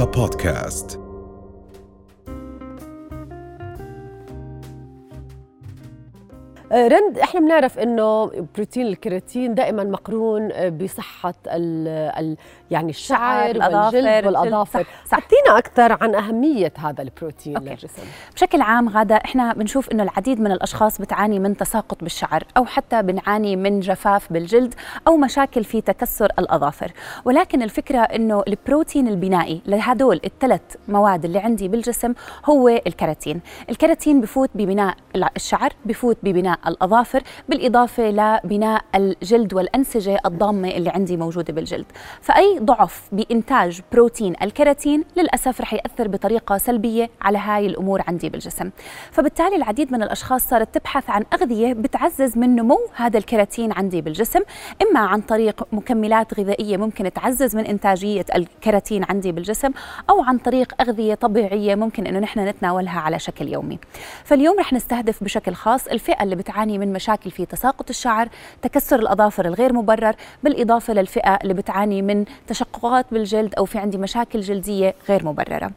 رؤيا بودكاست رند إحنا بنعرف إنه بروتين الكيراتين دائما مقرون آه، بصحة ال ال يعني الشعر والجلد الجلد، والأظافر. حكينا أكثر عن أهمية هذا البروتين أوكي. للجسم بشكل عام غادة إحنا بنشوف إنه العديد من الأشخاص بتعاني من تساقط بالشعر أو حتى بنعاني من جفاف بالجلد أو مشاكل في تكسر الأظافر ولكن الفكرة إنه البروتين البنائي لهدول الثلاث مواد اللي عندي بالجسم هو الكراتين الكراتين بفوت ببناء الشعر بفوت ببناء الأظافر بالإضافة لبناء الجلد والأنسجة الضامة اللي عندي موجودة بالجلد. فأي ضعف بإنتاج بروتين الكراتين للأسف رح يأثر بطريقة سلبية على هاي الأمور عندي بالجسم. فبالتالي العديد من الأشخاص صارت تبحث عن أغذية بتعزز من نمو هذا الكراتين عندي بالجسم إما عن طريق مكملات غذائية ممكن تعزز من إنتاجية الكراتين عندي بالجسم أو عن طريق أغذية طبيعية ممكن إنه نحن نتناولها على شكل يومي. فاليوم رح نستهدف بشكل خاص الفئة اللي بتعاني من مشاكل في تساقط الشعر تكسر الأظافر الغير مبرر بالإضافة للفئة اللي بتعاني من تشققات بالجلد أو في عندي مشاكل جلدية غير مبررة.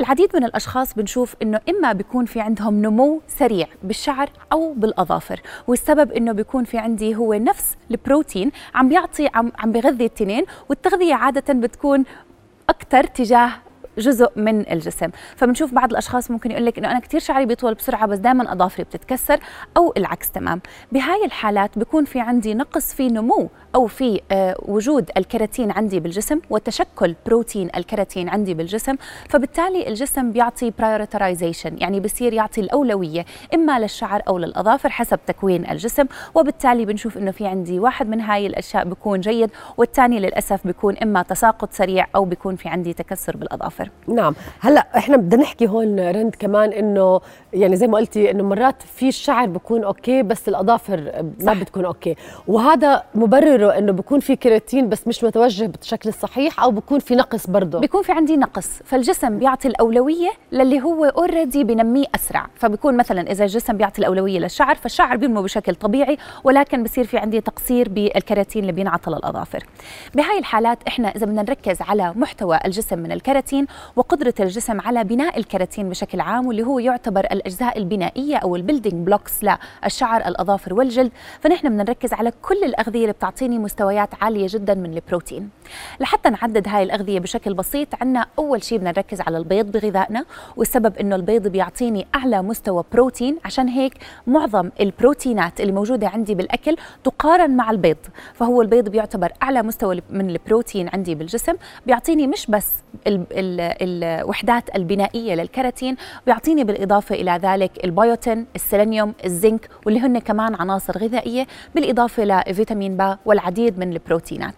العديد من الأشخاص بنشوف إنه إما بيكون في عندهم نمو سريع بالشعر أو بالأظافر والسبب إنه بيكون في عندي هو نفس البروتين عم بيعطي عم عم بغذي التنين والتغذية عادة بتكون أكثر تجاه جزء من الجسم. فبنشوف بعض الأشخاص ممكن يقول لك إنه أنا كثير شعري بيطول بسرعة بس دائما اظافري بتتكسر أو العكس تمام. بهاي الحالات بيكون في عندي نقص في نمو أو في آه وجود الكراتين عندي بالجسم وتشكل بروتين الكراتين عندي بالجسم. فبالتالي الجسم بيعطي prioritization يعني بصير يعطي الأولوية إما للشعر أو للأظافر حسب تكوين الجسم. وبالتالي بنشوف إنه في عندي واحد من هاي الأشياء بيكون جيد والثاني للأسف بيكون إما تساقط سريع أو بيكون في عندي تكسر بالأظافر. نعم. هلأ إحنا بدنا نحكي هون رند كمان إنه يعني زي ما قلتي إنه مرات في الشعر بكون okay بس الأظافر ما. بتكون أوكي. وهذا مبرره إنه بكون في كيراتين بس مش متوجه بالشكل الصحيح أو بكون في نقص برضه. بيكون في عندي نقص فالجسم بيعطي الأولوية للي هو already بنميه أسرع. فبيكون مثلا إذا الجسم بيعطي الأولوية للشعر فالشعر بينمو بشكل طبيعي ولكن بصير في عندي تقصير بالكراتين اللي بينعطى للأظافر بهاي الحالات إحنا إذا بدنا نركز على محتوى الجسم من الكراتين وقدرة الجسم على بناء الكراتين بشكل عام واللي هو يعتبر الأجزاء البنائية أو ال building blocks للشعر الأظافر والجلد. فنحن بدنا نركز على كل الأغذية اللي بتعطيني مستويات عالية جدا من البروتين. لحتى نعدد هاي الأغذية بشكل بسيط عنا أول شيء بدنا نركز على البيض بغذائنا والسبب إنه البيض بيعطيني أعلى مستوى بروتين. عشان هيك معظم البروتينات اللي موجودة عندي بالأكل تقارن مع البيض. فهو البيض بيعتبر أعلى مستوى من البروتين عندي بالجسم بيعطيني مش بس ال ال الوحدات البنائية للكراتين بيعطيني بالإضافة إلى ذلك البيوتين السيلينيوم الزنك واللي هن كمان عناصر غذائية بالإضافة لفيتامين ب والعديد من البروتينات.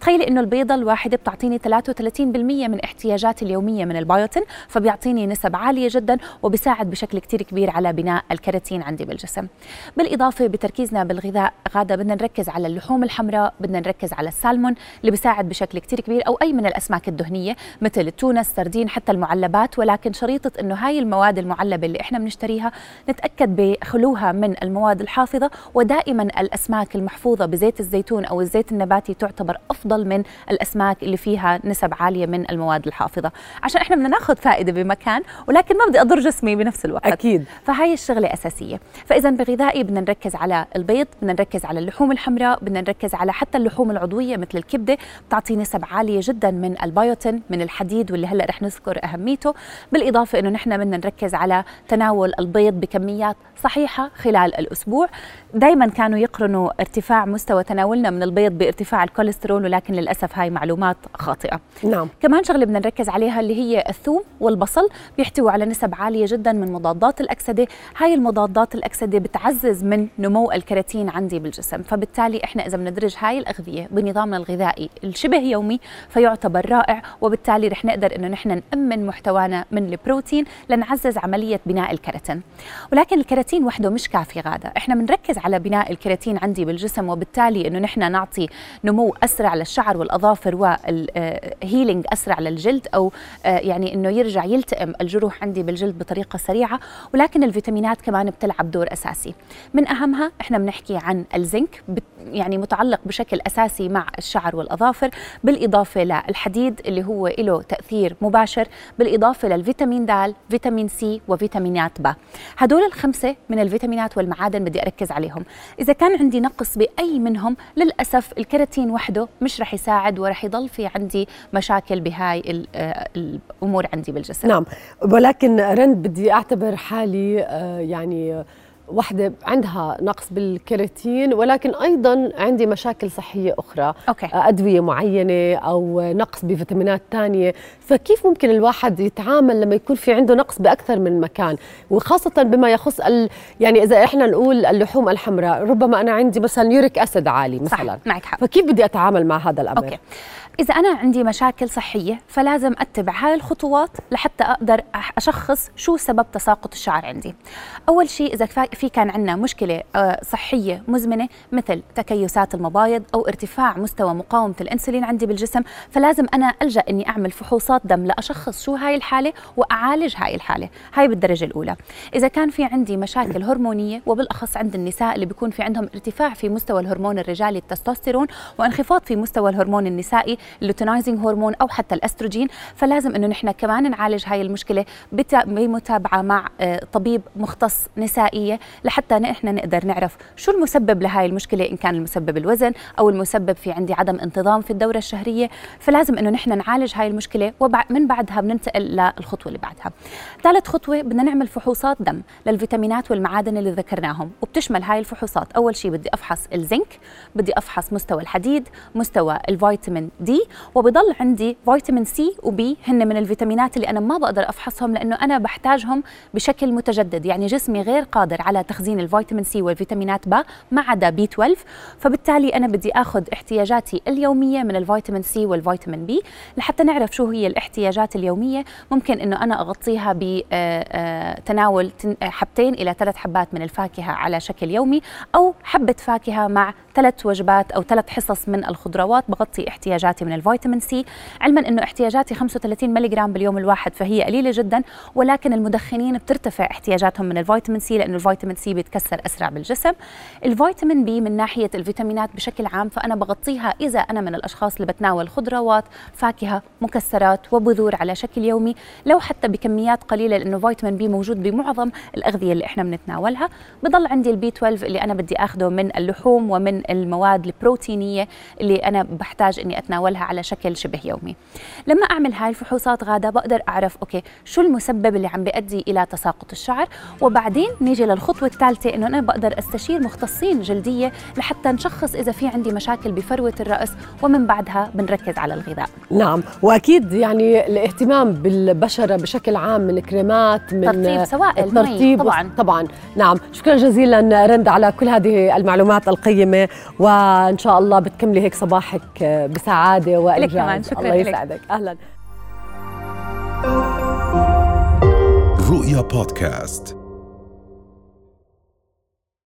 تخيلي إنه البيضة الواحدة بتعطيني 33% من احتياجاتي اليومية من البيوتين فبيعطيني نسب عالية جدا وبيساعد بشكل كتير كبير على بناء الكراتين عندي بالجسم. بالإضافة بتركيزنا بالغذاء غادة بدنا نركز على اللحوم الحمراء بدنا نركز على السالمون اللي بيساعد بشكل كتير كبير أو أي من الأسماك الدهنية مثل التونه السردين حتى المعلبات. ولكن شريطة إنه هاي المواد المعلبة اللي إحنا بنشتريها نتأكد بخلوها من المواد الحافظة ودائما الأسماك المحفوظة بزيت الزيتون أو الزيت النباتي تعتبر أفضل من الأسماك اللي فيها نسب عالية من المواد الحافظة. عشان إحنا بدنا ناخذ فائدة بمكان ولكن ما بدي أضر جسمي بنفس الوقت. أكيد. فهاي الشغلة أساسية. فإذا بغذائي بدنا نركز على البيض بدنا نركز على اللحوم الحمراء بدنا نركز على حتى اللحوم العضوية مثل الكبدة بتعطي نسب عالية جدا من البيوتين من الحديد واللي هلأ رح نذكر أهميته. بالإضافة إنه نحن بدنا نركز على تناول البيض بكميات صحيحة خلال الأسبوع. دائما كانوا يقرنوا ارتفاع مستوى تناولنا من البيض بارتفاع الكوليسترول ولكن للأسف هاي معلومات خاطئة. نعم. كمان شغلة بدنا نركز عليها اللي هي الثوم والبصل بيحتوي على نسب عالية جدا من مضادات الأكسدة. هاي المضادات الأكسدة بتعزز من نمو الكراتين عندي بالجسم فبالتالي إحنا إذا بندرج هاي الأغذية بنظامنا الغذائي الشبه يومي فيعتبر رائع وبالتالي رح نقدر إنه نحن نأمن محتوانا من البروتين لنعزز عملية بناء الكراتين. ولكن الكراتين وحده مش كافي غادة. إحنا بنركز على بناء الكراتين عندي بالجسم وبالتالي إنه نحن نعطي نمو أسرع أسرع للشعر والأظافر وال healing أسرع للجلد أو آه، يعني إنه يرجع يلتئم الجروح عندي بالجلد بطريقة سريعة. ولكن الفيتامينات كمان بتلعب دور أساسي. من أهمها إحنا بنحكي عن الزنك يعني متعلق بشكل أساسي مع الشعر والأظافر بالإضافة للحديد اللي هو له تأثير مباشر بالإضافة للفيتامين د فيتامين C وفيتامينات ب. هدول الخمسة من الفيتامينات والمعادن بدي أركز عليهم. إذا كان عندي نقص بأي منهم للأسف الكيراتين وحده مش رح يساعد ورح يضل في عندي مشاكل بهاي آه، الأمور عندي بالجسم نعم ولكن رند بدي أعتبر حالي آه، يعني وحده عندها نقص بالكيراتين ولكن أيضا عندي مشاكل صحية أخرى okay. أدوية معينة أو نقص بفيتامينات ثانية فكيف ممكن الواحد يتعامل لما يكون في عنده نقص بأكثر من مكان وخاصة بما يخص ال... يعني إذا إحنا نقول اللحوم الحمراء ربما أنا عندي مثلا يوريك أسيد عالي مثلا صح. معك حق. فكيف بدي أتعامل مع هذا الأمر أوكي. إذا أنا عندي مشاكل صحية فلازم أتبع هاي الخطوات لحتى أقدر أشخص شو سبب تساقط الشعر عندي. أول شيء إذا في كان عندنا مشكلة آه، صحية مزمنة مثل تكيسات المبايض أو ارتفاع مستوى مقاومة الأنسولين عندي بالجسم فلازم أنا ألجأ إني أعمل فحوصات دم لأشخص شو هاي الحالة وأعالج هاي الحالة. هاي بالدرجة الأولى. إذا كان في عندي مشاكل هرمونية وبالأخص عند النساء اللي بيكون في عندهم ارتفاع في مستوى الهرمون الرجالي التستوستيرون وانخفاض في مستوى الهرمون النسائي ال luteinizing hormone أو حتى الأستروجين فلازم إنه نحن كمان نعالج هاي المشكلة بمتابعة مع آه، طبيب مختص نسائية لحتى نحن نقدر نعرف شو المسبب لهاي المشكلة إن كان المسبب الوزن أو المسبب في عندي عدم انتظام في الدورة الشهرية. فلازم إنه نحن نعالج هاي المشكلة ومن بعدها بننتقل للخطوة اللي بعدها. ثالث خطوة بدنا نعمل فحوصات دم للفيتامينات والمعادن اللي ذكرناهم وبتشمل هاي الفحوصات. أول شيء بدي أفحص الزنك بدي أفحص مستوى الحديد مستوى الفيتامين D وبضل عندي فيتامين C و B هن من الفيتامينات اللي أنا ما بقدر أفحصهم لأنه أنا بحتاجهم بشكل متجدد. يعني جسمي غير قادر على تخزين الفيتامين C والفيتامينات B ما عدا B 12 فبالتالي أنا بدي آخذ احتياجاتي اليومية من الفيتامين C والفيتامين B. لحتى نعرف شو هي الاحتياجات اليومية ممكن إنه أنا أغطيها بتناول آه، آه، حبتين إلى ثلاث حبات من الفاكهة على شكل يومي أو حبة فاكهة مع ثلاث وجبات أو ثلاث حصص من الخضروات بغطي احتياجاتي من الفيتامين C علما إنه احتياجاتي 35 ملغ باليوم الواحد فهي قليلة جدا ولكن المدخنين بترتفع احتياجاتهم من الفيتامين C لأنه الفيتامين C بيتكسر أسرع بالجسم. الفيتامين B من ناحية الفيتامينات بشكل عام فأنا بغطيها إذا أنا من الأشخاص اللي بتناول خضروات فاكهة مكسرات وبذور على شكل يومي لو حتى بكميات قليلة لأنه فيتامين B موجود بمعظم الأغذية اللي إحنا بنتناولها. بضل عندي ال B 12 اللي أنا بدي اخذه من اللحوم ومن المواد البروتينية اللي أنا بحتاج إني أتناولها. على شكل شبه يومي. لما أعمل هاي الفحوصات غادة بقدر أعرف okay شو المسبب اللي عم بيؤدي إلى تساقط الشعر؟ وبعدين نيجي للخطوة الثالثة إنه أنا بقدر أستشير مختصين جلدية لحتى نشخص إذا في عندي مشاكل بفروة الرأس ومن بعدها بنركز على الغذاء. نعم وأكيد يعني الاهتمام بالبشرة بشكل عام من كريمات من ترطيب سوائل ترطيب طبعا. طبعا. نعم شكرا جزيلا رند على كل هذه المعلومات القيمة وإن شاء الله بتكملي هيك صباحك بسعادة. وانجاز الله يسعدك. أهلا. رؤيا بودكاست.